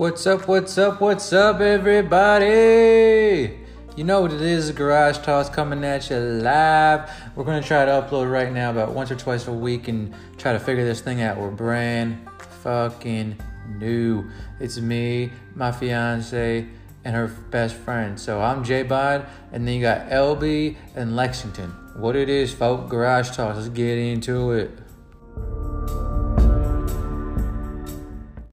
What's up, what's up, what's up, everybody? You know what it is, Garage Talks coming at you live. We're gonna try to upload right now about once or twice a week and try to figure this thing out. We're brand fucking new. It's me, my fiance, and her best friend. So I'm J Bod, and then you got LB and Lexington. What it is, folk, Garage Talks. Let's get into it.